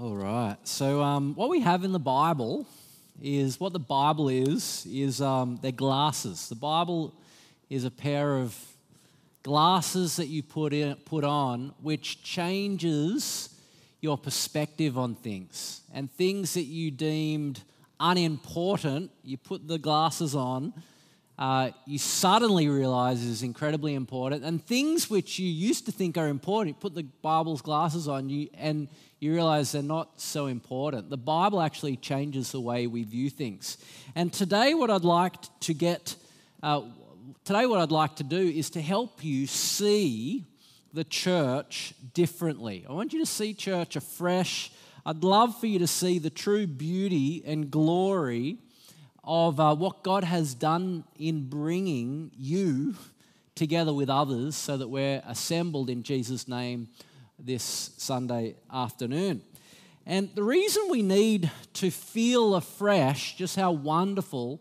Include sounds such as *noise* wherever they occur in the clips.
All right. So, um, what we have in the Bible is what the Bible is is um, they're glasses. The Bible is a pair of glasses that you put in, put on, which changes your perspective on things and things that you deemed unimportant. You put the glasses on. Uh, you suddenly realize is incredibly important, and things which you used to think are important, you put the Bible's glasses on, you and you realize they're not so important. The Bible actually changes the way we view things. And today, what I'd like to get, uh, today, what I'd like to do is to help you see the church differently. I want you to see church afresh. I'd love for you to see the true beauty and glory of uh, what God has done in bringing you together with others so that we're assembled in Jesus' name this Sunday afternoon. And the reason we need to feel afresh just how wonderful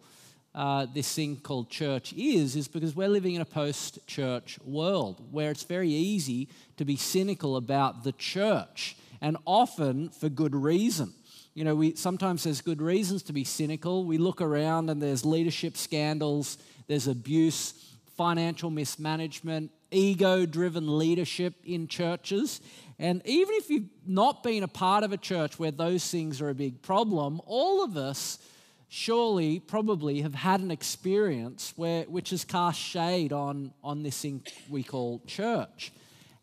uh, this thing called church is, is because we're living in a post church world where it's very easy to be cynical about the church and often for good reason. You know, we, sometimes there's good reasons to be cynical. We look around and there's leadership scandals, there's abuse, financial mismanagement, ego driven leadership in churches. And even if you've not been a part of a church where those things are a big problem, all of us surely probably have had an experience where, which has cast shade on, on this thing we call church.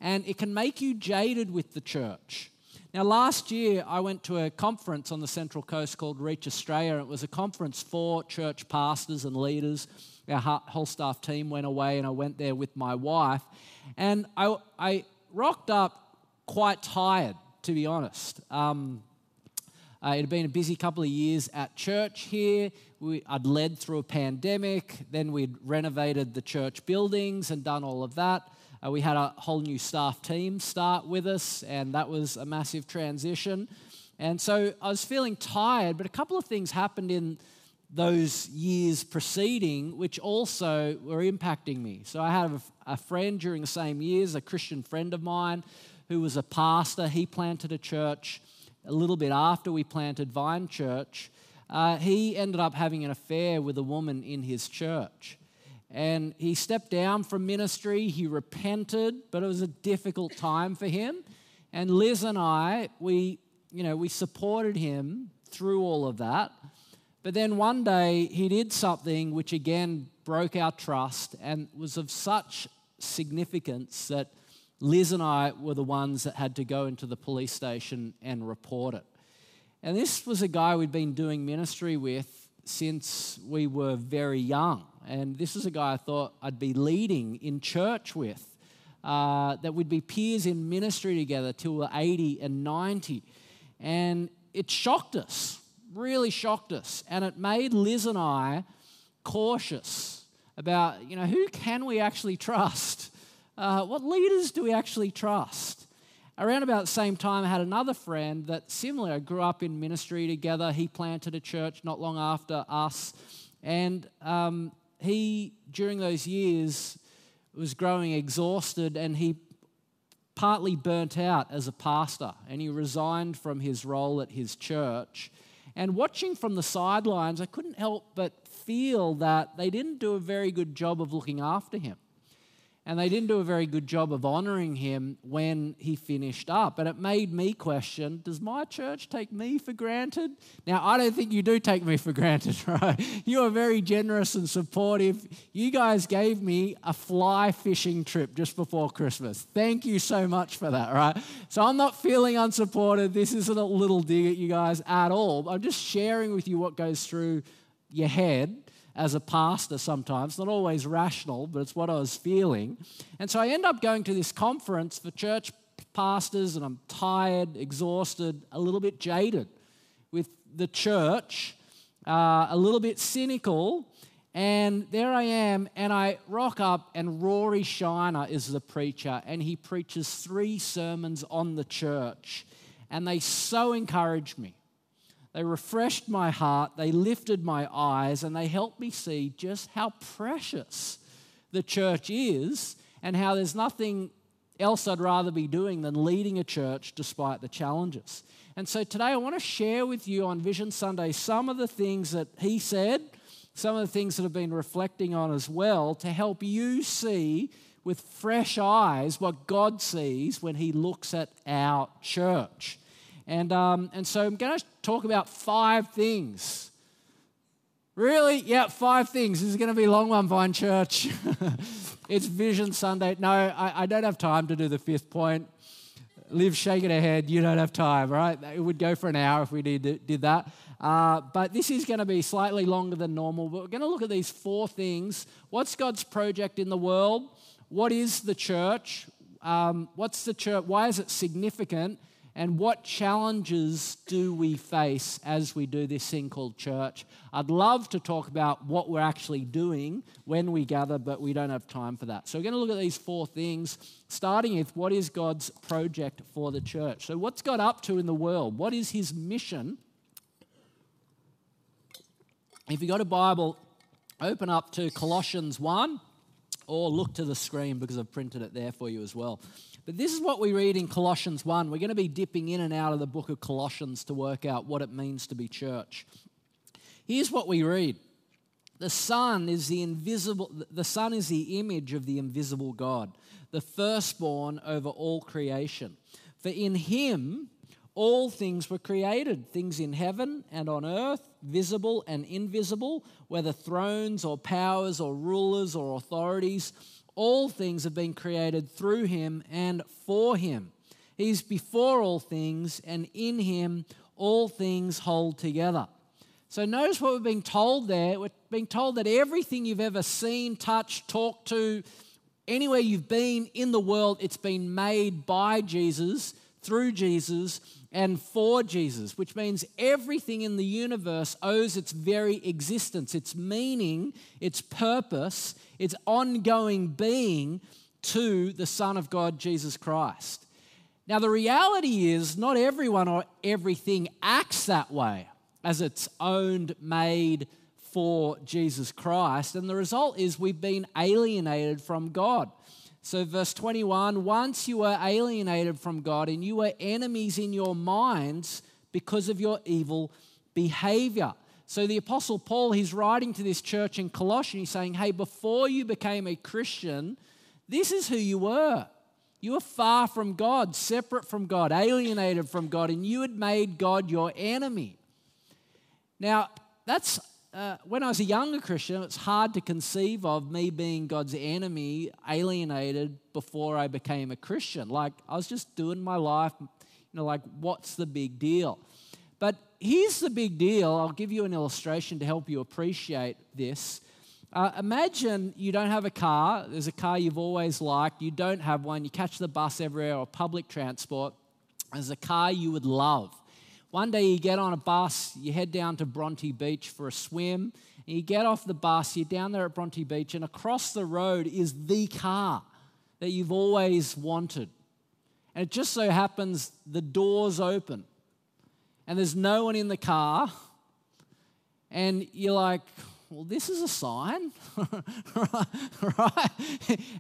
And it can make you jaded with the church. Now, last year I went to a conference on the Central Coast called Reach Australia. It was a conference for church pastors and leaders our whole staff team went away, and I went there with my wife. And I, I rocked up quite tired, to be honest. Um, uh, it had been a busy couple of years at church here. We, I'd led through a pandemic. Then we'd renovated the church buildings and done all of that. Uh, we had a whole new staff team start with us, and that was a massive transition. And so I was feeling tired, but a couple of things happened in those years preceding, which also were impacting me. So I had a, friend during the same years, a Christian friend of mine, who was a pastor. He planted a church a little bit after we planted Vine Church. Uh, he ended up having an affair with a woman in his church. And he stepped down from ministry, he repented, but it was a difficult time for him. And Liz and I, we, you know, we supported him through all of that. But then one day he did something which again broke our trust and was of such significance that Liz and I were the ones that had to go into the police station and report it. And this was a guy we'd been doing ministry with since we were very young. And this is a guy I thought I'd be leading in church with, uh, that we'd be peers in ministry together till we're 80 and 90. And it shocked us really shocked us. And it made Liz and I cautious about, you know, who can we actually trust? *laughs* Uh, what leaders do we actually trust? Around about the same time, I had another friend that similar grew up in ministry together. He planted a church not long after us. And um, he, during those years, was growing exhausted and he partly burnt out as a pastor and he resigned from his role at his church and watching from the sidelines, I couldn't help but feel that they didn't do a very good job of looking after him. And they didn't do a very good job of honoring him when he finished up. And it made me question does my church take me for granted? Now, I don't think you do take me for granted, *laughs* right? You are very generous and supportive. You guys gave me a fly fishing trip just before Christmas. Thank you so much for that, right? So I'm not feeling unsupported. This isn't a little dig at you guys at all. I'm just sharing with you what goes through your head as a pastor sometimes, not always rational, but it's what I was feeling. And so I end up going to this conference for church pastors, and I'm tired, exhausted, a little bit jaded with the church, uh, a little bit cynical. And there I am, and I rock up, and Rory Shiner is the preacher, and he preaches three sermons on the church. And they so encourage me. They refreshed my heart, they lifted my eyes, and they helped me see just how precious the church is and how there's nothing else I'd rather be doing than leading a church despite the challenges. And so today I want to share with you on Vision Sunday some of the things that he said, some of the things that I've been reflecting on as well to help you see with fresh eyes what God sees when he looks at our church. And, um, and so I'm going to talk about five things. Really? Yeah, five things. This is going to be a long one, Vine Church. *laughs* it's Vision Sunday. No, I, I, don't have time to do the fifth point. Liv shaking her head. You don't have time, right? It would go for an hour if we did, did that. Uh, but this is going to be slightly longer than normal. But we're going to look at these four things. What's God's project in the world? What is the church? Um, what's the church? Why is it significant? And what challenges do we face as we do this thing called church? I'd love to talk about what we're actually doing when we gather, but we don't have time for that. So, we're going to look at these four things, starting with what is God's project for the church. So, what's God up to in the world? What is his mission? If you've got a Bible, open up to Colossians 1 or look to the screen because I've printed it there for you as well. But this is what we read in Colossians 1. We're going to be dipping in and out of the book of Colossians to work out what it means to be church. Here's what we read. The Son is the invisible the Son is the image of the invisible God, the firstborn over all creation. For in him all things were created, things in heaven and on earth, visible and invisible, whether thrones or powers or rulers or authorities all things have been created through him and for him. He's before all things, and in him all things hold together. So notice what we're being told there. We're being told that everything you've ever seen, touched, talked to, anywhere you've been in the world, it's been made by Jesus, through Jesus, and for Jesus, which means everything in the universe owes its very existence, its meaning, its purpose, its ongoing being to the Son of God, Jesus Christ. Now, the reality is, not everyone or everything acts that way as it's owned, made for Jesus Christ. And the result is we've been alienated from God. So, verse 21 once you were alienated from God and you were enemies in your minds because of your evil behavior. So, the Apostle Paul, he's writing to this church in Colossians, he's saying, Hey, before you became a Christian, this is who you were. You were far from God, separate from God, alienated from God, and you had made God your enemy. Now, that's uh, when I was a younger Christian, it's hard to conceive of me being God's enemy, alienated before I became a Christian. Like, I was just doing my life, you know, like, what's the big deal? But here's the big deal. I'll give you an illustration to help you appreciate this. Uh, imagine you don't have a car, there's a car you've always liked, you don't have one, you catch the bus everywhere or public transport, there's a car you would love. One day you get on a bus, you head down to Bronte Beach for a swim, and you get off the bus, you're down there at Bronte Beach, and across the road is the car that you've always wanted. And it just so happens the doors open, and there's no one in the car, and you're like, well, this is a sign, *laughs* right?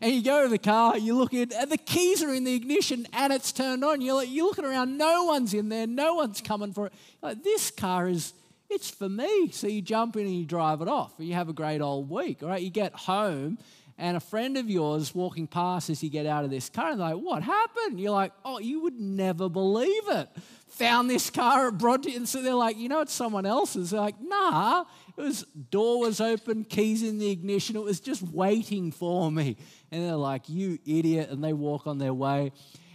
And you go to the car, you look in, and the keys are in the ignition and it's turned on. You're, like, you're looking around, no one's in there, no one's coming for it. Like, this car is, it's for me. So you jump in and you drive it off. You have a great old week, all right? You get home and a friend of yours walking past as you get out of this car and they're like, what happened? You're like, oh, you would never believe it. Found this car at Bronte. And so they're like, you know, it's someone else's. They're like, nah, it was door was open, keys in the ignition. It was just waiting for me. And they're like, "You idiot!" And they walk on their way.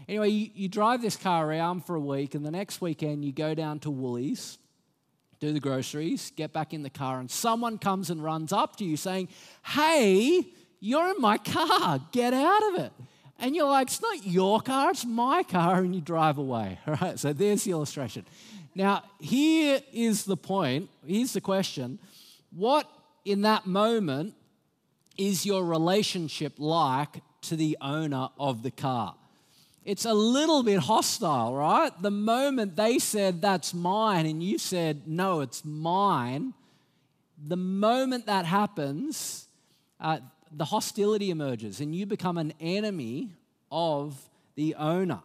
Anyway, you, you drive this car around for a week, and the next weekend you go down to Woolies, do the groceries, get back in the car, and someone comes and runs up to you saying, "Hey, you're in my car. Get out of it." And you're like, it's not your car, it's my car, and you drive away. All *laughs* right, so there's the illustration. Now, here is the point. Here's the question What in that moment is your relationship like to the owner of the car? It's a little bit hostile, right? The moment they said, That's mine, and you said, No, it's mine, the moment that happens, uh, the hostility emerges and you become an enemy of the owner.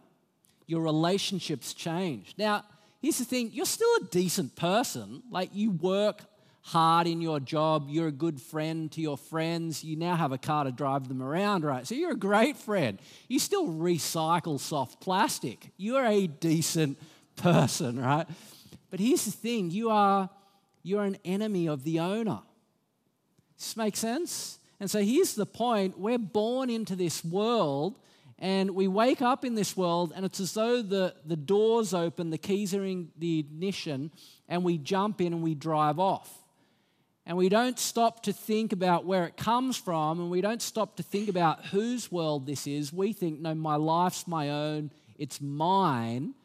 Your relationships change. Now, here's the thing you're still a decent person. Like, you work hard in your job, you're a good friend to your friends, you now have a car to drive them around, right? So you're a great friend. You still recycle soft plastic. You're a decent person, right? But here's the thing you are you're an enemy of the owner. This make sense? And so here's the point we're born into this world and we wake up in this world, and it's as though the, the doors open, the keys are in the ignition, and we jump in and we drive off. And we don't stop to think about where it comes from, and we don't stop to think about whose world this is. We think, no, my life's my own, it's mine.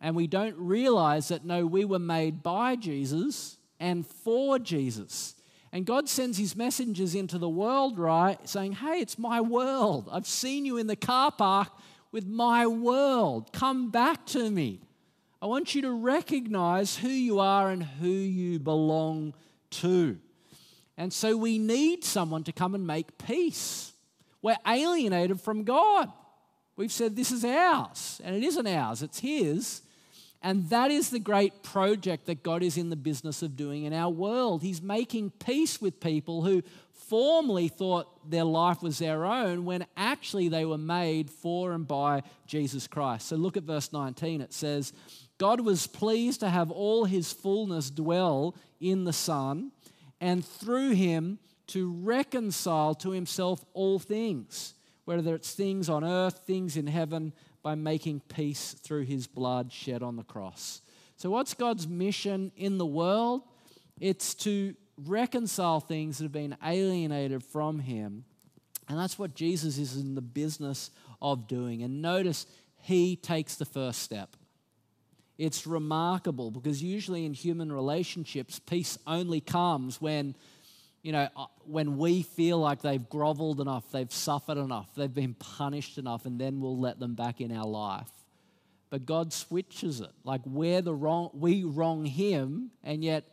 And we don't realize that, no, we were made by Jesus and for Jesus. And God sends his messengers into the world, right, saying, Hey, it's my world. I've seen you in the car park with my world. Come back to me. I want you to recognize who you are and who you belong to. And so we need someone to come and make peace. We're alienated from God. We've said this is ours, and it isn't ours, it's His. And that is the great project that God is in the business of doing in our world. He's making peace with people who formerly thought their life was their own when actually they were made for and by Jesus Christ. So look at verse 19. It says, God was pleased to have all his fullness dwell in the Son, and through him to reconcile to himself all things, whether it's things on earth, things in heaven by making peace through his blood shed on the cross. So, what's God's mission in the world? It's to reconcile things that have been alienated from him. And that's what Jesus is in the business of doing. And notice, he takes the first step. It's remarkable because usually in human relationships, peace only comes when you know, uh, when we feel like they've groveled enough, they've suffered enough, they've been punished enough, and then we'll let them back in our life. But God switches it. Like we're the wrong, we wrong Him, and yet,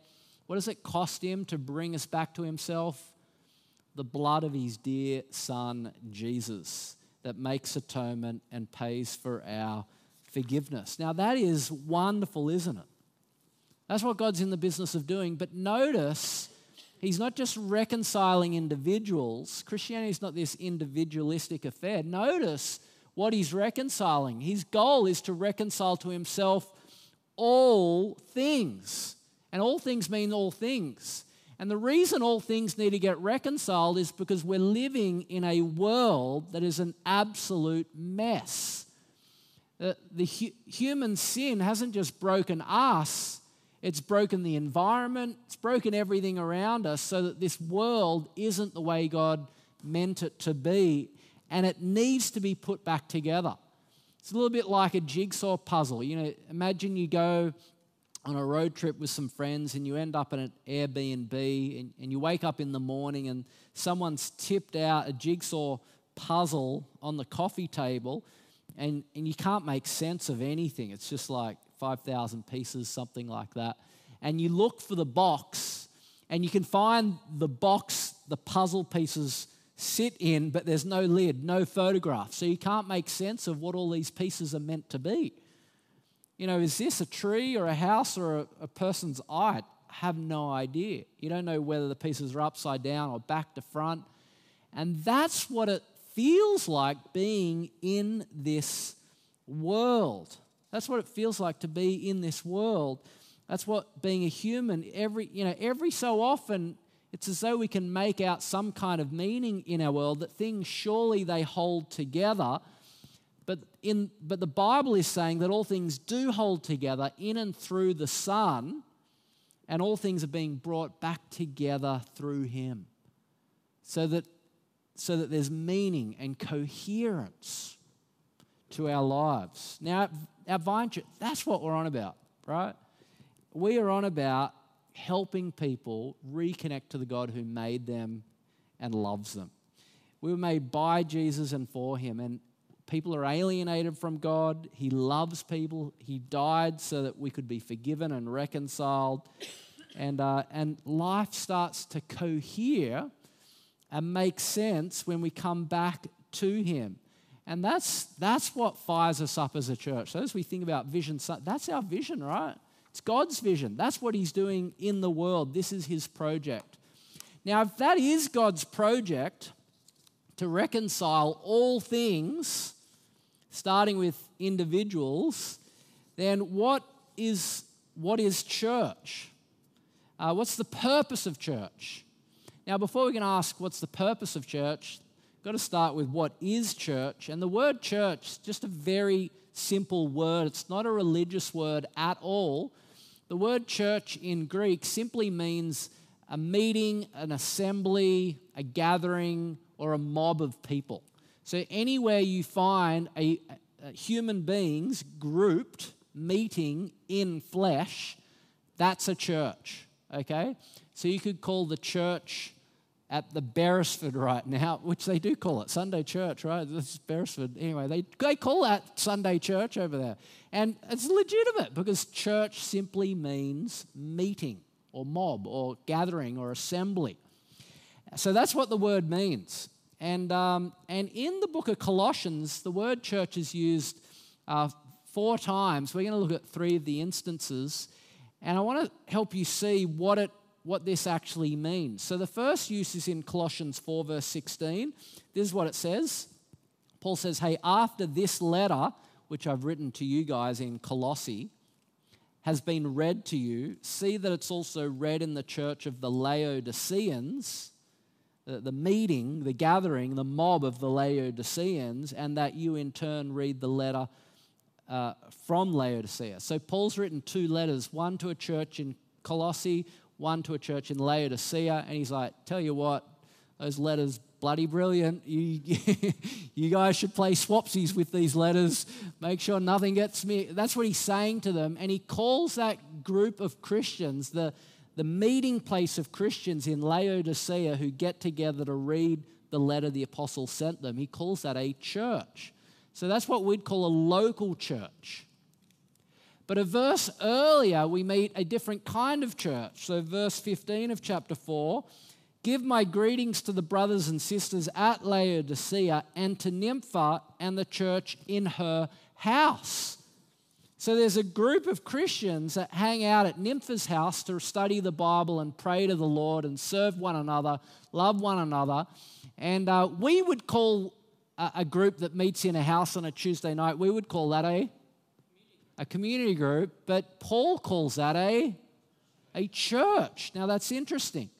what does it cost Him to bring us back to Himself? The blood of His dear Son, Jesus, that makes atonement and pays for our forgiveness. Now, that is wonderful, isn't it? That's what God's in the business of doing. But notice, He's not just reconciling individuals. Christianity is not this individualistic affair. Notice what he's reconciling. His goal is to reconcile to himself all things. And all things mean all things. And the reason all things need to get reconciled is because we're living in a world that is an absolute mess. The, the hu- human sin hasn't just broken us, it's broken the environment, it's broken everything around us so that this world isn't the way God meant it to be, and it needs to be put back together. It's a little bit like a jigsaw puzzle. You know, imagine you go on a road trip with some friends and you end up in an Airbnb and, and you wake up in the morning and someone's tipped out a jigsaw puzzle on the coffee table and, and you can't make sense of anything. It's just like 5,000 pieces, something like that. And you look for the box, and you can find the box the puzzle pieces sit in, but there's no lid, no photograph. So you can't make sense of what all these pieces are meant to be. You know, is this a tree or a house or a, a person's eye? I have no idea. You don't know whether the pieces are upside down or back to front. And that's what it feels like being in this world. That's what it feels like to be in this world. That's what being a human, every, you know, every so often, it's as though we can make out some kind of meaning in our world that things surely they hold together. But, in, but the Bible is saying that all things do hold together in and through the Son, and all things are being brought back together through Him. So that, so that there's meaning and coherence to our lives. Now, our vine church, that's what we're on about, right? We are on about helping people reconnect to the God who made them and loves them. We were made by Jesus and for Him, and people are alienated from God. He loves people. He died so that we could be forgiven and reconciled. And, uh, and life starts to cohere and make sense when we come back to Him. And that's, that's what fires us up as a church. So as we think about vision, that's our vision, right? It's God's vision. That's what He's doing in the world. This is His project. Now, if that is God's project to reconcile all things, starting with individuals, then what is, what is church? Uh, what's the purpose of church? Now, before we can ask what's the purpose of church, got to start with what is church. And the word church is just a very simple word, it's not a religious word at all. The word church in Greek simply means a meeting, an assembly, a gathering, or a mob of people. So, anywhere you find a, a human beings grouped meeting in flesh, that's a church. Okay? So, you could call the church at the Beresford right now, *laughs* which they do call it Sunday church, right? This is Beresford. Anyway, they, they call that Sunday church over there. And it's legitimate because church simply means meeting or mob or gathering or assembly. So that's what the word means. And, um, and in the book of Colossians, the word church is used uh, four times. We're going to look at three of the instances. And I want to help you see what it what this actually means. So the first use is in Colossians 4, verse 16. This is what it says. Paul says, Hey, after this letter, which I've written to you guys in Colossae, has been read to you, see that it's also read in the church of the Laodiceans, the, meeting, the gathering, the mob of the Laodiceans, and that you in turn read the letter uh, from Laodicea. So Paul's written two letters, one to a church in Colossae, one to a church in Laodicea, and he's like, Tell you what, those letters bloody brilliant. You, *laughs* you guys should play swapsies with these letters. Make sure nothing gets me. That's what he's saying to them. And he calls that group of Christians the, the meeting place of Christians in Laodicea who get together to read the letter the apostle sent them. He calls that a church. So that's what we'd call a local church. But a verse earlier, we meet a different kind of church. So, verse 15 of chapter 4 Give my greetings to the brothers and sisters at Laodicea and to Nympha and the church in her house. So there's a group of Christians that hang out at Nympha's house to study the Bible and pray to the Lord and serve one another, love one another. And uh, we would call a, a group that meets in a house on a Tuesday night, we would call that a a community group, but Paul calls that a, a church. Now that's interesting.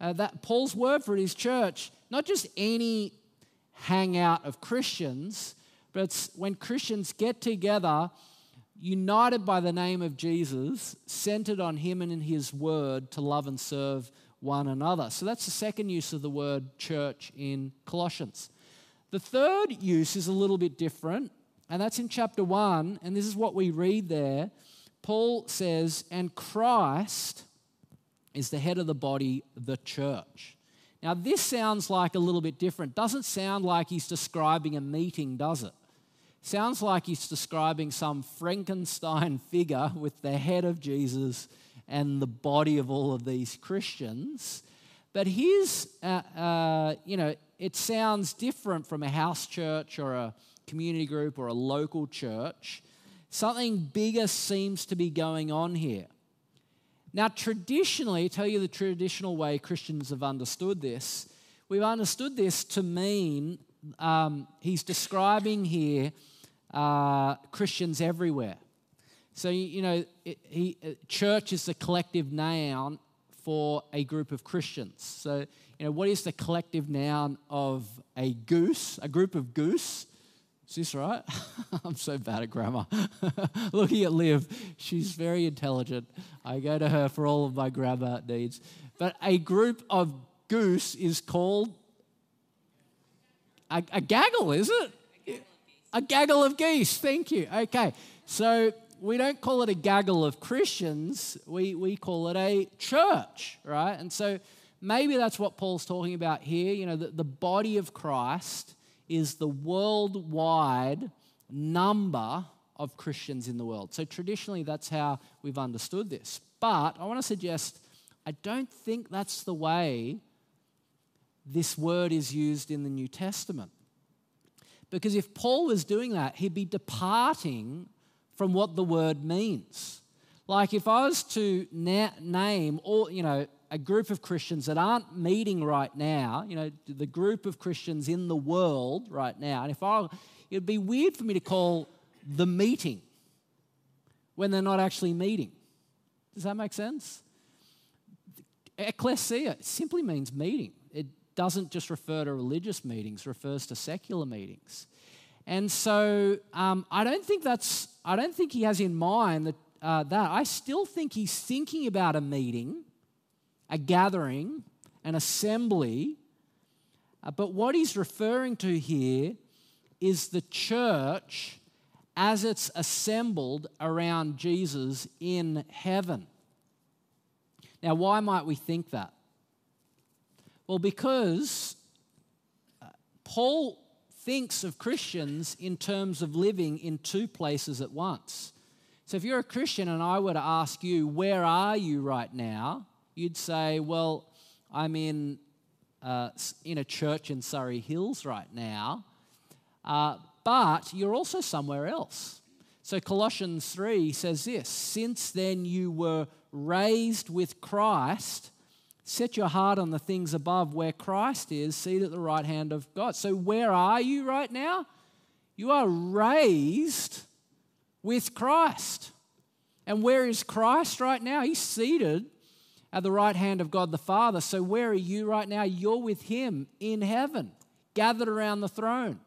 Uh, that Paul's word for it is church, not just any hangout of Christians, but it's when Christians get together, united by the name of Jesus, centered on Him and in His word to love and serve one another. So that's the second use of the word church in Colossians. The third use is a little bit different. And that's in chapter 1. And this is what we read there. Paul says, And Christ is the head of the body, the church. Now, this sounds like a little bit different. Doesn't sound like he's describing a meeting, does it? Sounds like he's describing some Frankenstein *laughs* figure with the head of Jesus and the body of all of these Christians. But here's, uh, uh, you know, it sounds different from a house church or a community group or a local church. Something bigger seems to be going on here. Now, traditionally, tell you the traditional way Christians have understood this, we've understood this to mean um, he's describing here uh, Christians everywhere. So, you know, it, he, uh, church is the collective noun for a group of Christians. So, you know, what is the collective noun of a goose, a group of goose? Is this right? *laughs* I'm so bad at grammar. *laughs* Looking at Liv, she's very intelligent. I go to her for all of my grammar needs. But a group of goose is called a, a gaggle, is it? A gaggle of geese. Thank you. Okay. So we don't call it a gaggle of Christians, we, we call it a church, right? And so maybe that's what Paul's talking about here. You know, the, the body of Christ is the worldwide number of Christians in the world. So traditionally, that's how we've understood this. But I want to suggest I don't think that's the way this word is used in the New Testament. Because if Paul was doing that, he'd be departing from what the word means. Like if I was to na- name all, you know, a group of Christians that aren't meeting right now, you know, the group of Christians in the world right now, and if I, it'd be weird for me to call the meeting when they're not actually meeting. Does that make sense? Ecclesia simply means meeting. It doesn't just refer to religious meetings, refers to secular meetings. And so um, I don't think that's, I don't think he has in mind that, uh, that. I still think he's thinking about a meeting, a gathering, an assembly. Uh, but what he's referring to here is the church as it's assembled around Jesus in heaven. Now, why might we think that? Well, because uh, Paul thinks of Christians in terms of living in two places at once. So if you're a Christian and I were to ask you, where are you right now? You'd say, well, I'm in, uh, in a church in Surry Hills right now, uh, but you're also somewhere else. So Colossians 3 says this Since then you were raised with Christ Set your heart on the things above where Christ is, seated at the right hand of God. So, where are you right now? You are raised with Christ. And where is Christ right now? He's seated at the right hand of God the Father. So, where are you right now? You're with Him in heaven, gathered around the throne.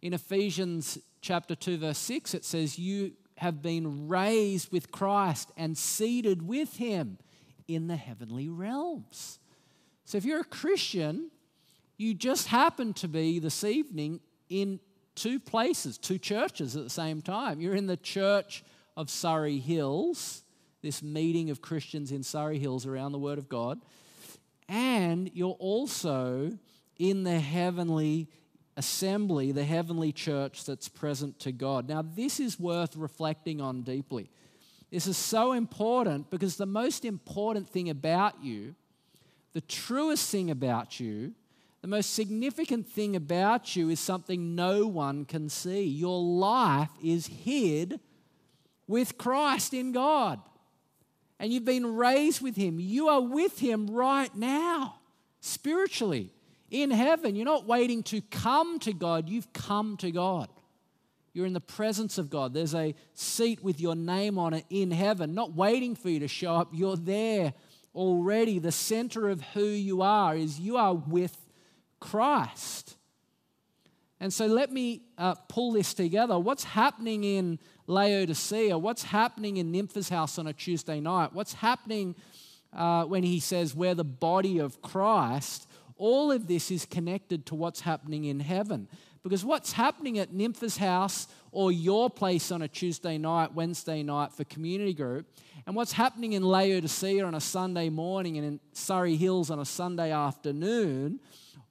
In Ephesians chapter 2, verse 6, it says, You have been raised with Christ and seated with Him in the heavenly realms. So if you're a Christian, you just happen to be this evening in two places, two churches at the same time. You're in the church of Surry Hills, this meeting of Christians in Surry Hills around the Word of God, and you're also in the heavenly assembly, the heavenly church that's present to God. Now, this is worth reflecting on deeply. This is so important because the most important thing about you, the truest thing about you, the most significant thing about you is something no one can see. Your life is hid with Christ in God. And you've been raised with Him. You are with Him right now, spiritually, in heaven. You're not waiting to come to God, you've come to God. You're in the presence of God. There's a seat with your name on it in heaven, not waiting for you to show up. You're there already. The center of who you are is you are with Christ. And so let me uh, pull this together. What's happening in Laodicea? What's happening in Nympha's house on a Tuesday night? What's happening uh, when he says we're the body of Christ? All of this is connected to what's happening in heaven. Because what's happening at Nympha's house or your place on a Tuesday night, Wednesday night for community group, and what's happening in Laodicea on a Sunday morning and in Surry Hills on a Sunday afternoon,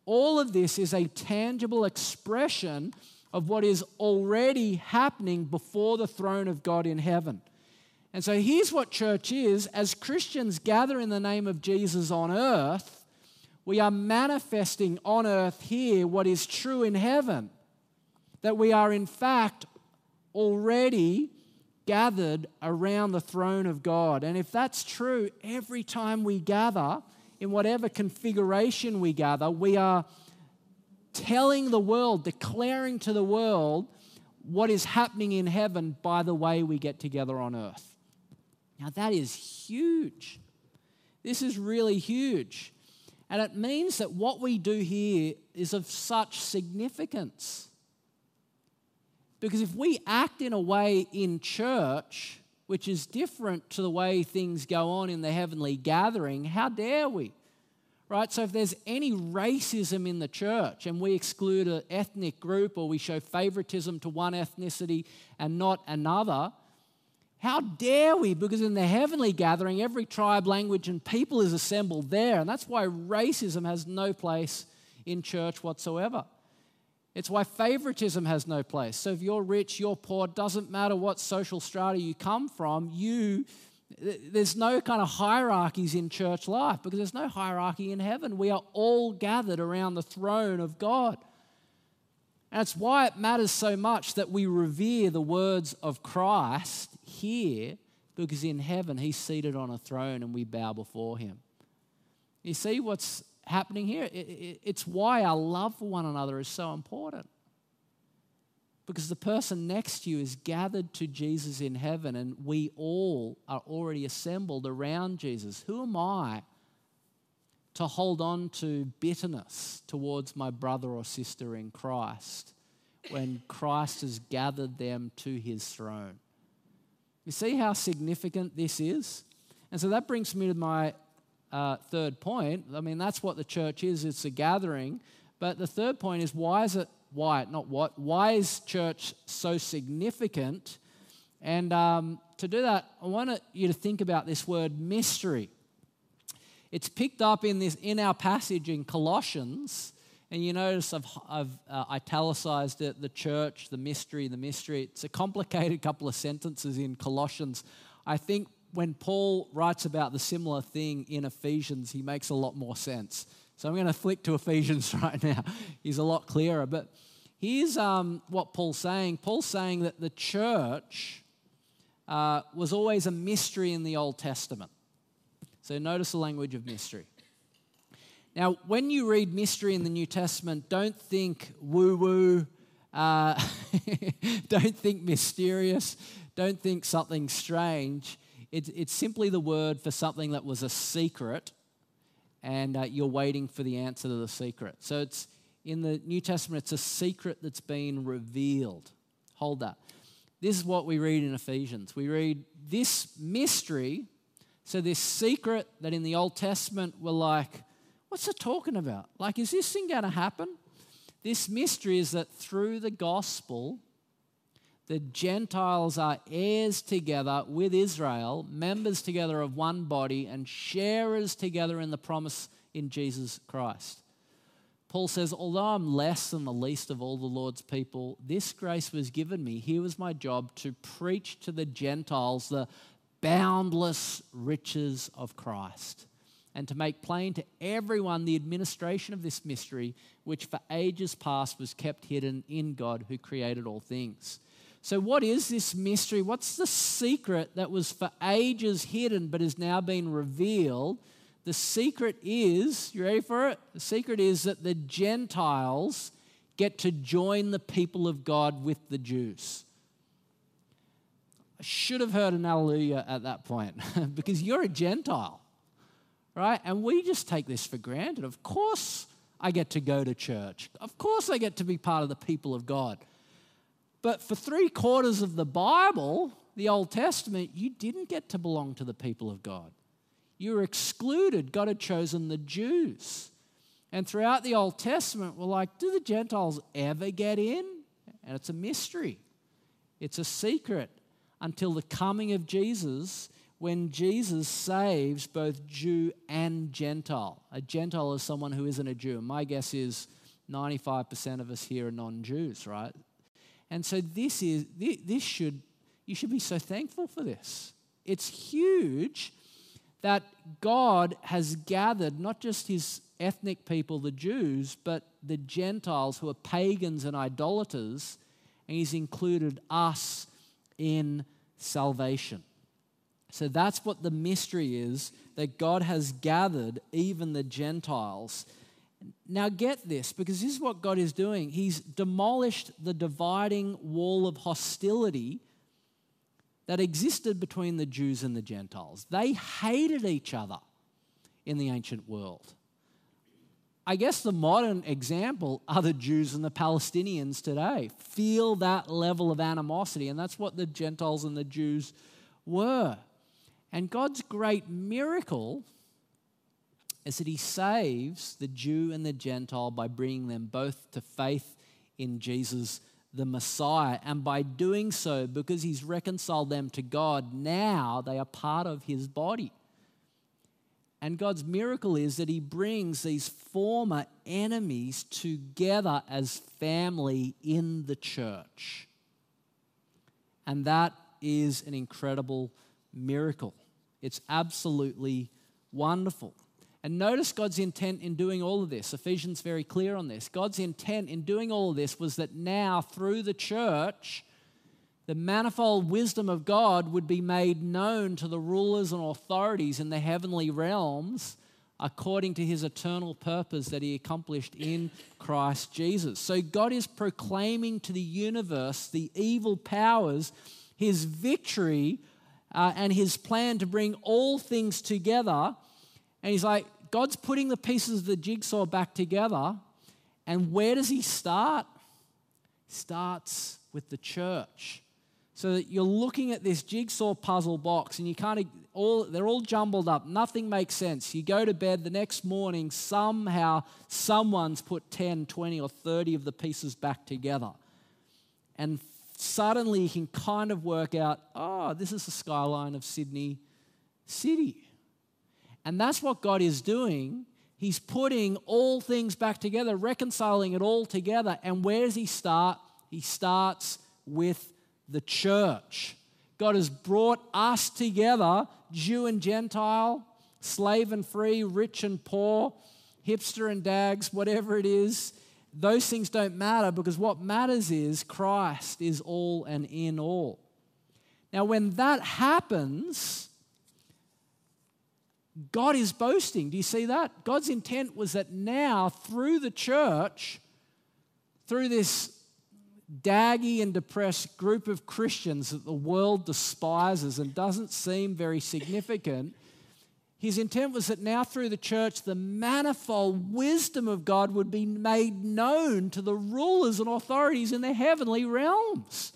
all of this is a tangible expression of what is already happening before the throne of God in heaven. And so here's what church is as Christians gather in the name of Jesus on earth we are manifesting on earth here what is true in heaven. That we are, in fact, already gathered around the throne of God. And if that's true, every time we gather, in whatever configuration we gather, we are telling the world, declaring to the world what is happening in heaven by the way we get together on earth. Now, that is huge. This is really huge. And it means that what we do here is of such significance. Because if we act in a way in church which is different to the way things go on in the heavenly gathering, how dare we? Right? So if there's any racism in the church and we exclude an ethnic group or we show favoritism to one ethnicity and not another, how dare we? Because in the heavenly gathering, every tribe, language, and people is assembled there. And that's why racism has no place in church whatsoever. It's why favoritism has no place. So if you're rich, you're poor, doesn't matter what social strata you come from, you there's no kind of hierarchies in church life because there's no hierarchy in heaven. We are all gathered around the throne of God. And it's why it matters so much that we revere the words of Christ here, because in heaven he's seated on a throne and we bow before him. You see what's happening here? It's why our love for one another is so important. Because the person next to you is gathered to Jesus in heaven, and we all are already assembled around Jesus. Who am I to hold on to bitterness towards my brother or sister in Christ when Christ has gathered them to his throne? You see how significant this is? And so that brings me to my uh, third point. I mean, that's what the church is it's a gathering. But the third point is why is it, why, not what, why is church so significant? And um, to do that, I want you to think about this word mystery. It's picked up in, this, in our passage in Colossians. And you notice I've, I've uh, italicized it the church, the mystery, the mystery. It's a complicated couple of sentences in Colossians. I think when Paul writes about the similar thing in Ephesians, he makes a lot more sense. So I'm going to flick to Ephesians *laughs* right now. He's a lot clearer. But here's um, what Paul's saying Paul's saying that the church uh, was always a mystery in the Old Testament. So notice the language of mystery. Now, when you read mystery in the New Testament, don't think woo woo, uh, *laughs* don't think mysterious, don't think something strange. It's, it's simply the word for something that was a secret, and uh, you're waiting for the answer to the secret. So it's in the New Testament, it's a secret that's been revealed. Hold that. This is what we read in Ephesians. We read this mystery so, this secret that in the Old Testament we're like, what's it talking about? Like, is this thing going to happen? This mystery is that through the gospel, the Gentiles are heirs together with Israel, members together of one body, and sharers together in the promise in Jesus Christ. Paul says, Although I'm less than the least of all the Lord's people, this grace was given me. Here was my job to preach to the Gentiles the boundless riches of Christ and to make plain to everyone the administration of this mystery, which for ages past was kept hidden in God who created all things. So, what is this mystery? What's the secret that was for ages hidden but has now been revealed? The secret is, you ready for it? The secret is that the Gentiles get to join the people of God with the Jews. I should have heard an hallelujah at that point *laughs* because you're a Gentile, right? And we just take this for granted. Of course, I get to go to church. Of course, I get to be part of the people of God. But for three quarters of the Bible, the Old Testament, you didn't get to belong to the people of God. You were excluded. God had chosen the Jews. And throughout the Old Testament, we're like, do the Gentiles ever get in? And it's a mystery, it's a secret until the coming of Jesus when Jesus saves both Jew and Gentile. A Gentile is someone who isn't a Jew. My guess is 95% of us here are non Jews, right? And so this is, this should, you should be so thankful for this. It's huge that God has gathered not just his ethnic people, the Jews, but the Gentiles who are pagans and idolaters, and he's included us in salvation. So that's what the mystery is that God has gathered even the Gentiles. Now, get this, because this is what God is doing. He's demolished the dividing wall of hostility that existed between the Jews and the Gentiles. They hated each other in the ancient world. I guess the modern example are the Jews and the Palestinians today. Feel that level of animosity, and that's what the Gentiles and the Jews were. And God's great miracle is that He saves the Jew and the Gentile by bringing them both to faith in Jesus the Messiah. And by doing so, because He's reconciled them to God, now they are part of His body. And God's miracle is that He brings these former enemies together as family in the church. And that is an incredible miracle. It's absolutely wonderful. And notice God's intent in doing all of this. Ephesians very clear on this. God's intent in doing all of this was that now through the church the manifold wisdom of God would be made known to the rulers and authorities in the heavenly realms according to his eternal purpose that he accomplished in Christ Jesus. So God is proclaiming to the universe, the evil powers, his victory uh, and his plan to bring all things together. And he's like, God's putting the pieces of the jigsaw back together. And where does he start? Starts with the church. So that you're looking at this jigsaw puzzle box and you of all they're all jumbled up. Nothing makes sense. You go to bed the next morning, somehow someone's put 10, 20, or 30 of the pieces back together. And suddenly you can kind of work out, oh, this is the skyline of Sydney City. And that's what God is doing. He's putting all things back together, reconciling it all together. And where does He start? He starts with the church. God has brought us together, Jew and Gentile, slave and free, rich and poor, hipster and dags, whatever it is. Those things don't matter because what matters is Christ is all and in all. Now, when that happens, God is boasting. Do you see that? God's intent was that now, through the church, through this daggy and depressed group of Christians that the world despises and doesn't seem very significant, his intent was that now through the church, the manifold wisdom of God would be made known to the rulers and authorities in the heavenly realms.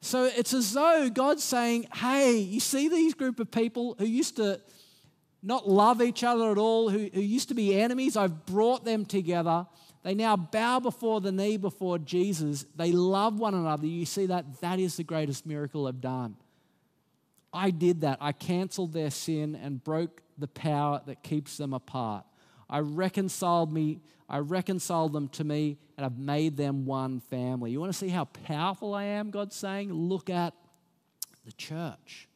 So it's as though God's saying, hey, you see these group of people who used to not love each other at all, who, who used to be enemies, I've brought them together they now bow before the knee before Jesus. They love one another. You see that? That is the greatest miracle I've done. I did that. I canceled their sin and broke the power that keeps them apart. I reconciled me, I reconciled them to me, and I've made them one family. You want to see how powerful I am, God's saying? Look at the church.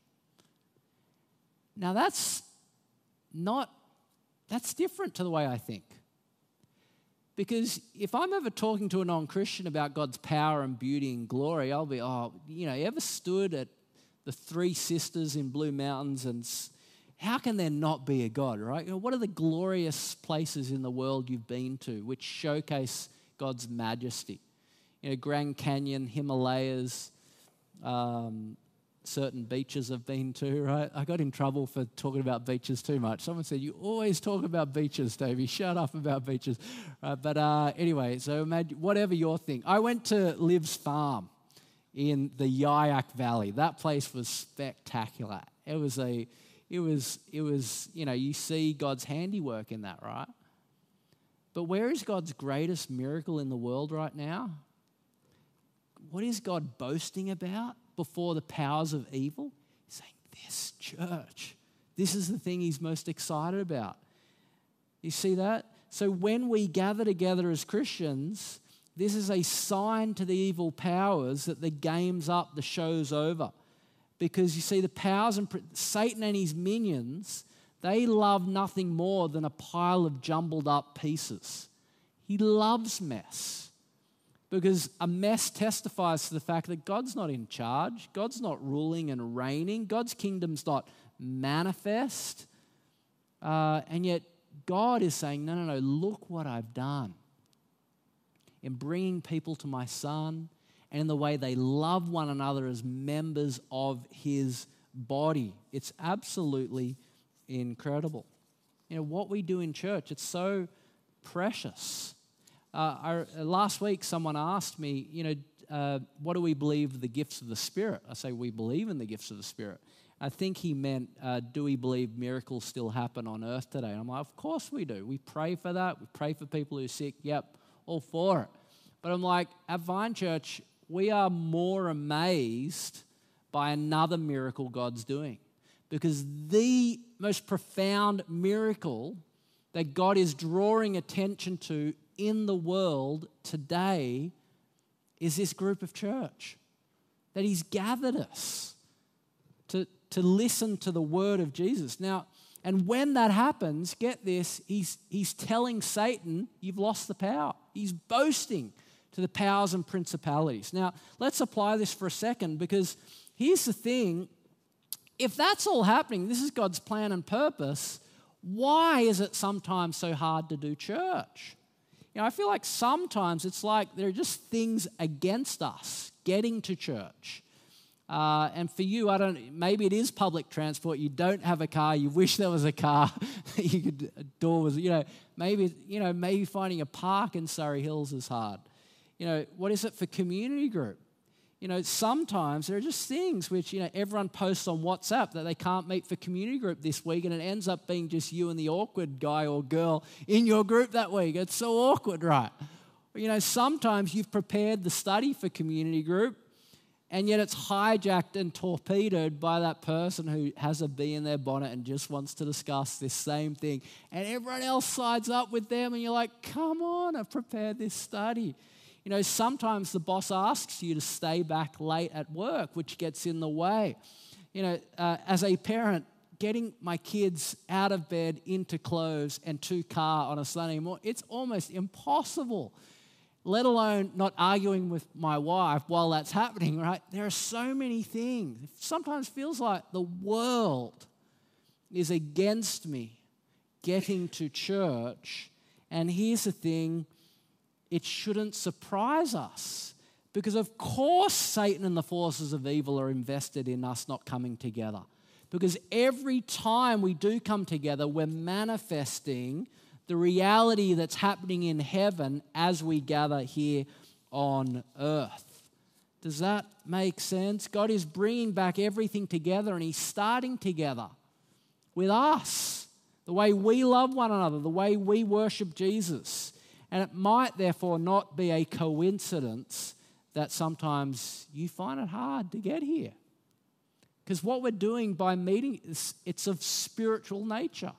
Now that's not that's different to the way I think. Because if I'm ever talking to a non Christian about God's power and beauty and glory, I'll be, oh, you know, you ever stood at the Three Sisters in Blue Mountains and how can there not be a God, right? You know, what are the glorious places in the world you've been to which showcase God's majesty? You know, Grand Canyon, Himalayas, um, certain beaches I've been to, right? I got in trouble for talking about beaches too much. Someone said, You always talk about beaches, Davey. Shut up about beaches. Right, but uh, anyway, so imagine whatever your thing. I went to Liv's farm in the Yayak Valley. That place was spectacular. It was a, it was, it was, you know, you see God's handiwork in that, right? But where is God's greatest miracle in the world right now? What is God boasting about? Before the powers of evil? He's saying, This church, this is the thing he's most excited about. You see that? So when we gather together as Christians, this is a sign to the evil powers that the game's up, the show's over. Because you see, the powers and Satan and his minions, they love nothing more than a pile of jumbled up pieces. He loves mess. Because a mess testifies to the fact that God's not in charge, God's not ruling and reigning, God's kingdom's not manifest. Uh, and yet, God is saying, No, no, no, look what I've done in bringing people to my Son and in the way they love one another as members of His body. It's absolutely incredible. You know, what we do in church, it's so precious. Uh, I, last week, someone asked me, you know, uh, what do we believe the gifts of the Spirit? I say, we believe in the gifts of the Spirit. I think he meant, uh, do we believe miracles still happen on earth today? And I'm like, of course we do. We pray for that. We pray for people who are sick. Yep, all for it. But I'm like, at Vine Church, we are more amazed by another miracle God's doing. Because the most profound miracle that God is drawing attention to in the world today is this group of church. That He's gathered us to, to listen to the word of Jesus. Now, And when that happens, get this, he's, he's telling Satan, You've lost the power. He's boasting to the powers and principalities. Now, let's apply this for a second because here's the thing if that's all happening, this is God's plan and purpose, why is it sometimes so hard to do church? You know, I feel like sometimes it's like there are just things against us getting to church. Uh, and for you, I don't. Maybe it is public transport. You don't have a car. You wish there was a car. *laughs* you could a door was. You know, maybe you know maybe finding a park in Surry Hills is hard. You know, what is it for community group? You know, sometimes there are just things which, you know, everyone posts on WhatsApp that they can't meet for community group this week, and it ends up being just you and the awkward guy or girl in your group that week. It's so awkward, right? You know, sometimes you've prepared the study for community group, and yet it's hijacked and torpedoed by that person who has a bee in their bonnet and just wants to discuss this same thing. And everyone else sides up with them, and you're like, come on, I've prepared this study. You know, sometimes the boss asks you to stay back late at work, which gets in the way. You know, uh, as a parent, getting my kids out of bed into clothes and to car on a Sunday morning, it's almost impossible, let alone not arguing with my wife while that's happening, right? There are so many things. It sometimes feels like the world is against me getting to church. And here's the thing it shouldn't surprise us. Because, of course, Satan and the forces of evil are invested in us not coming together. Because every time we do come together, we're manifesting the reality that's happening in heaven as we gather here on earth. Does that make sense? God is bringing back everything together and He's starting together with us. The way we love one another, the way we worship Jesus. And it might therefore not be a coincidence that sometimes you find it hard to get here. Because what we're doing by meeting, is, it's of spiritual nature.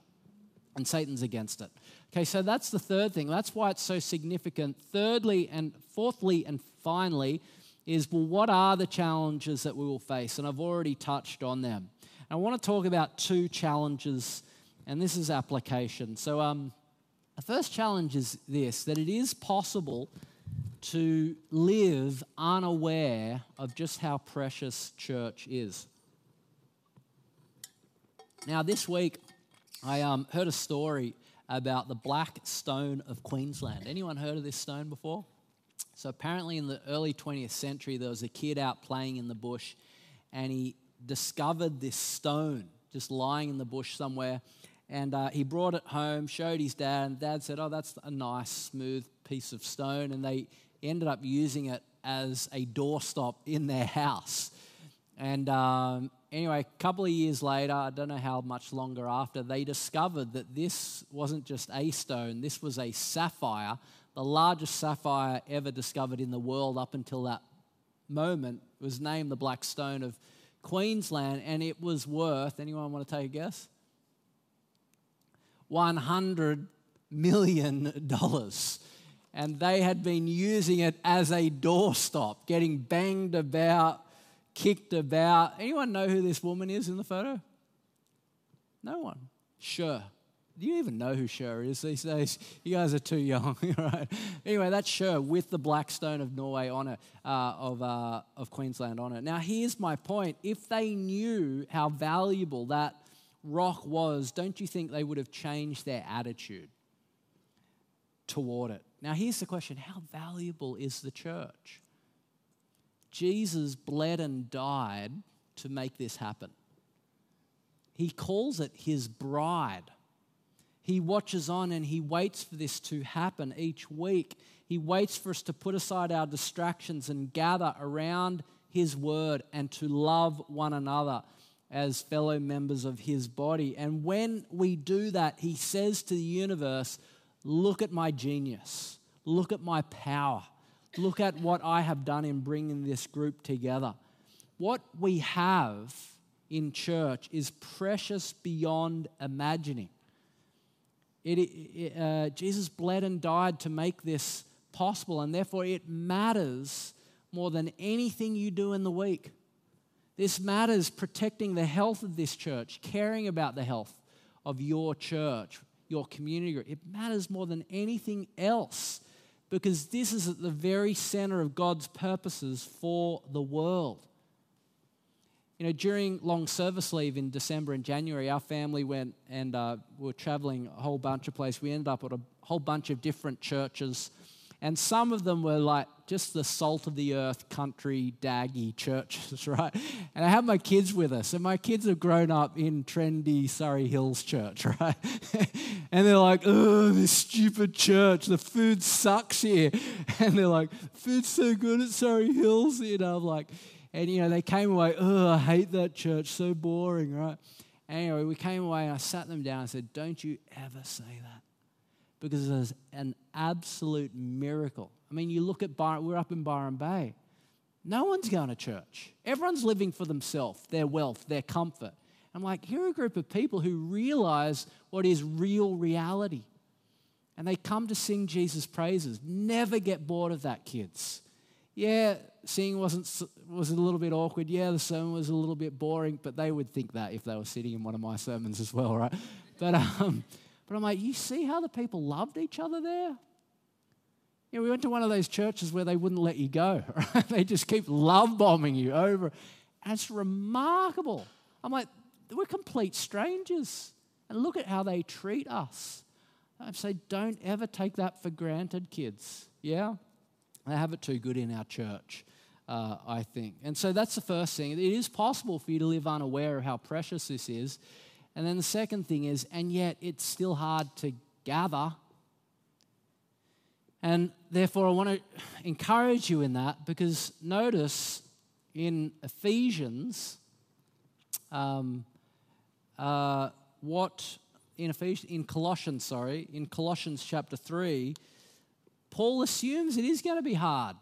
And Satan's against it. Okay, so that's the third thing. That's why it's so significant. Thirdly, and fourthly, and finally, is well, what are the challenges that we will face? And I've already touched on them. I want to talk about two challenges, and this is application. So, um, the first challenge is this that it is possible to live unaware of just how precious church is. Now, this week, I um, heard a story about the Black Stone of Queensland. Anyone heard of this stone before? So, apparently, in the early 20th century, there was a kid out playing in the bush and he discovered this stone just lying in the bush somewhere. And uh, he brought it home, showed his dad, and dad said, Oh, that's a nice, smooth piece of stone. And they ended up using it as a doorstop in their house. And um, anyway, a couple of years later, I don't know how much longer after, they discovered that this wasn't just a stone, this was a sapphire, the largest sapphire ever discovered in the world up until that moment. It was named the Black Stone of Queensland, and it was worth, anyone want to take a guess? $100 million. And they had been using it as a doorstop, getting banged about, kicked about. Anyone know who this woman is in the photo? No one. Sure. Do you even know who Cher is these days? You guys are too young, *laughs* right? Anyway, that's Cher with the Black Stone of Norway on it, uh, of, uh, of Queensland on it. Now, here's my point. If they knew how valuable that rock was, don't you think they would have changed their attitude toward it? Now, here's the question how valuable is the church? Jesus bled and died to make this happen. He calls it his bride. He watches on and he waits for this to happen each week. He waits for us to put aside our distractions and gather around his word and to love one another as fellow members of his body. And when we do that, he says to the universe, Look at my genius, look at my power, look at what I have done in bringing this group together. What we have in church is precious beyond imagining. It, it, uh, Jesus bled and died to make this possible, and therefore it matters more than anything you do in the week. This matters protecting the health of this church, caring about the health of your church, your community group. It matters more than anything else because this is at the very center of God's purposes for the world. You know, during long service leave in December and January, our family went and uh, we were traveling a whole bunch of places. We ended up at a whole bunch of different churches and some of them were like just the salt of the earth country daggy churches, *laughs* right? And I have my kids with us, and my kids have grown up in trendy Surry Hills church, *laughs* right? and they're like, oh, this stupid church, the food sucks here. *laughs* And they're like, food's so good at Surry Hills, you know, I'm like, and you know, they came away, oh, I hate that church, so boring, right? Anyway, we came away and I sat them down and said, Don't you ever say that because it's an absolute miracle. I mean, you look at Byron, we're up in Byron Bay. No one's going to church. Everyone's living for themselves, their wealth, their comfort. I'm like, here are a group of people who realize what is real reality. And they come to sing Jesus' praises. Never get bored of that, kids. Yeah, singing wasn't was a little bit awkward. Yeah, the sermon was a little bit boring, but they would think that if they were sitting in one of my sermons as well, right? But um, but I'm like, you see how the people loved each other there? Yeah, we went to one of those churches where they wouldn't let you go. *laughs* Right? They just keep love bombing you over. And it's remarkable. I'm like, we're complete strangers. And look at how they treat us. I say, don't ever take that for granted, kids. Yeah? They have it too good in our church, uh, I think. And so that's the first thing. It is possible for you to live unaware of how precious this is. And then the second thing is, and yet it's still hard to gather. And therefore, I want to encourage you in that because notice in Ephesians, um, uh, what in Ephesians, in Colossians, sorry, in Colossians chapter 3, Paul assumes it is going to be hard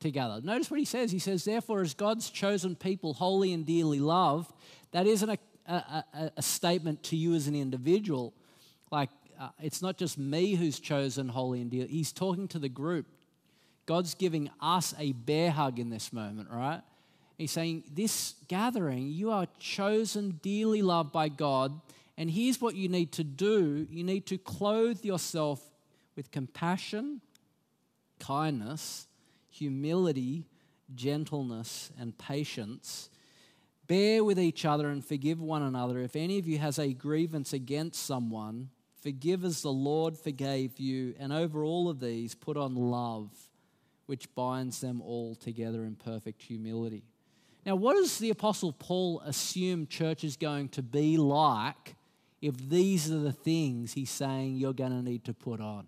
to gather. Notice what he says. He says, Therefore, as God's chosen people, holy and dearly loved, that isn't a a, a, a statement to you as an individual. Like, uh, it's not just me who's chosen holy and dear. He's talking to the group. God's giving us a bear hug in this moment, right? He's saying, This gathering, you are chosen, dearly loved by God. And here's what you need to do you need to clothe yourself with compassion, kindness, humility, gentleness, and patience Bear with each other and forgive one another. If any of you has a grievance against someone, forgive as the Lord forgave you. And over all of these, put on love, which binds them all together in perfect humility. Now, what does the Apostle Paul assume church is going to be like if these are the things he's saying you're going to need to put on?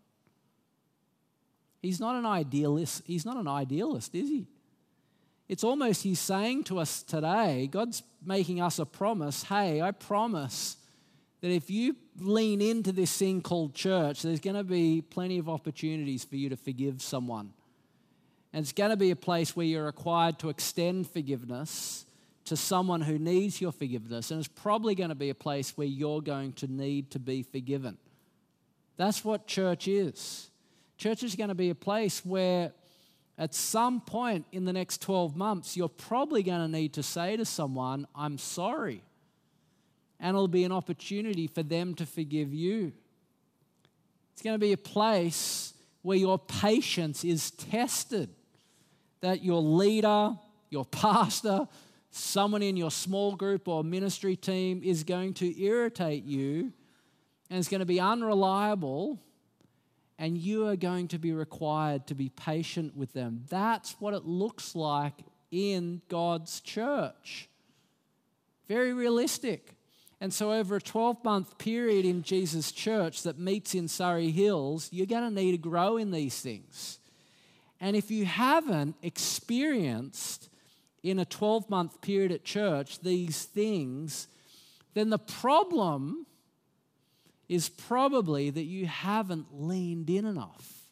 He's not an idealist. He's not an idealist, is he? It's almost He's saying to us today, God's making us a promise hey, I promise that if you lean into this thing called church, there's going to be plenty of opportunities for you to forgive someone. And it's going to be a place where you're required to extend forgiveness to someone who needs your forgiveness. And it's probably going to be a place where you're going to need to be forgiven. That's what church is. Church is going to be a place where at some point in the next 12 months, you're probably going to need to say to someone, I'm sorry. And it'll be an opportunity for them to forgive you. It's going to be a place where your patience is tested. That your leader, your pastor, someone in your small group or ministry team is going to irritate you and is going to be unreliable and you are going to be required to be patient with them. That's what it looks like in God's church. Very realistic. And so, over a 12 month period in Jesus' church that meets in Surry Hills, you're going to need to grow in these things. And if you haven't experienced in a 12 month period at church these things, then the problem is probably that you haven't leaned in enough.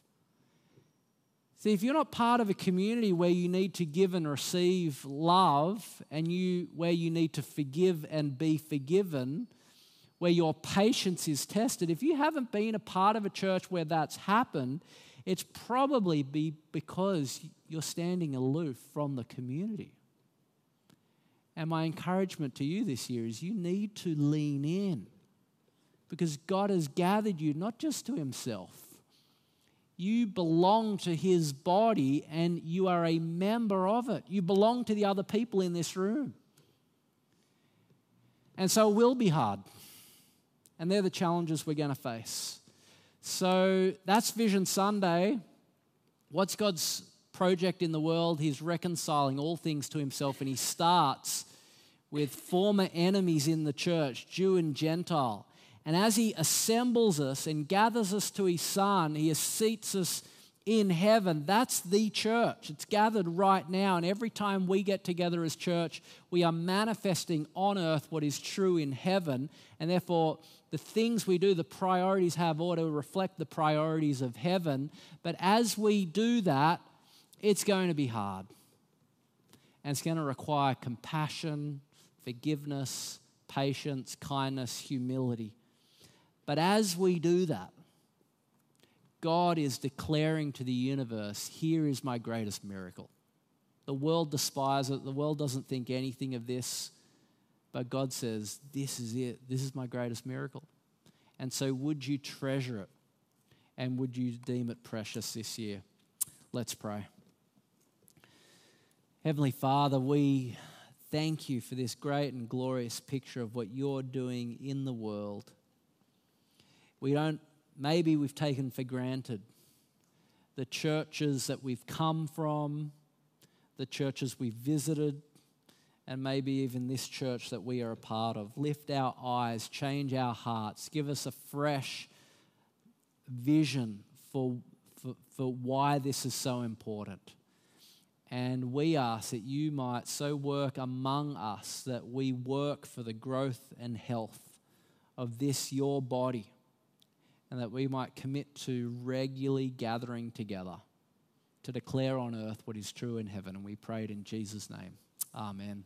See, if you're not part of a community where you need to give and receive love and you where you need to forgive and be forgiven, where your patience is tested, if you haven't been a part of a church where that's happened, it's probably be because you're standing aloof from the community. And my encouragement to you this year is you need to lean in because God has gathered you not just to Himself, you belong to His body and you are a member of it. You belong to the other people in this room. And so it will be hard. And they're the challenges we're going to face. So that's Vision Sunday. What's God's project in the world? He's reconciling all things to himself, and he starts with former enemies in the church, Jew and Gentile. And as he assembles us and gathers us to his son, he seats us in heaven. That's the church. It's gathered right now. And every time we get together as church, we are manifesting on earth what is true in heaven. And therefore, the things we do, the priorities have, ought to reflect the priorities of heaven. But as we do that, it's going to be hard. And it's going to require compassion, forgiveness, patience, kindness, humility. But as we do that, God is declaring to the universe, here is my greatest miracle. The world despises it, the world doesn't think anything of this, but God says, this is it, this is my greatest miracle. And so, would you treasure it and would you deem it precious this year? Let's pray. Heavenly Father, we thank you for this great and glorious picture of what you're doing in the world. We don't maybe we've taken for granted. The churches that we've come from, the churches we've visited, and maybe even this church that we are a part of. Lift our eyes, change our hearts, give us a fresh vision for, for, for why this is so important. And we ask that you might so work among us that we work for the growth and health of this, your body and that we might commit to regularly gathering together to declare on earth what is true in heaven. And we prayed in Jesus' name. Amen.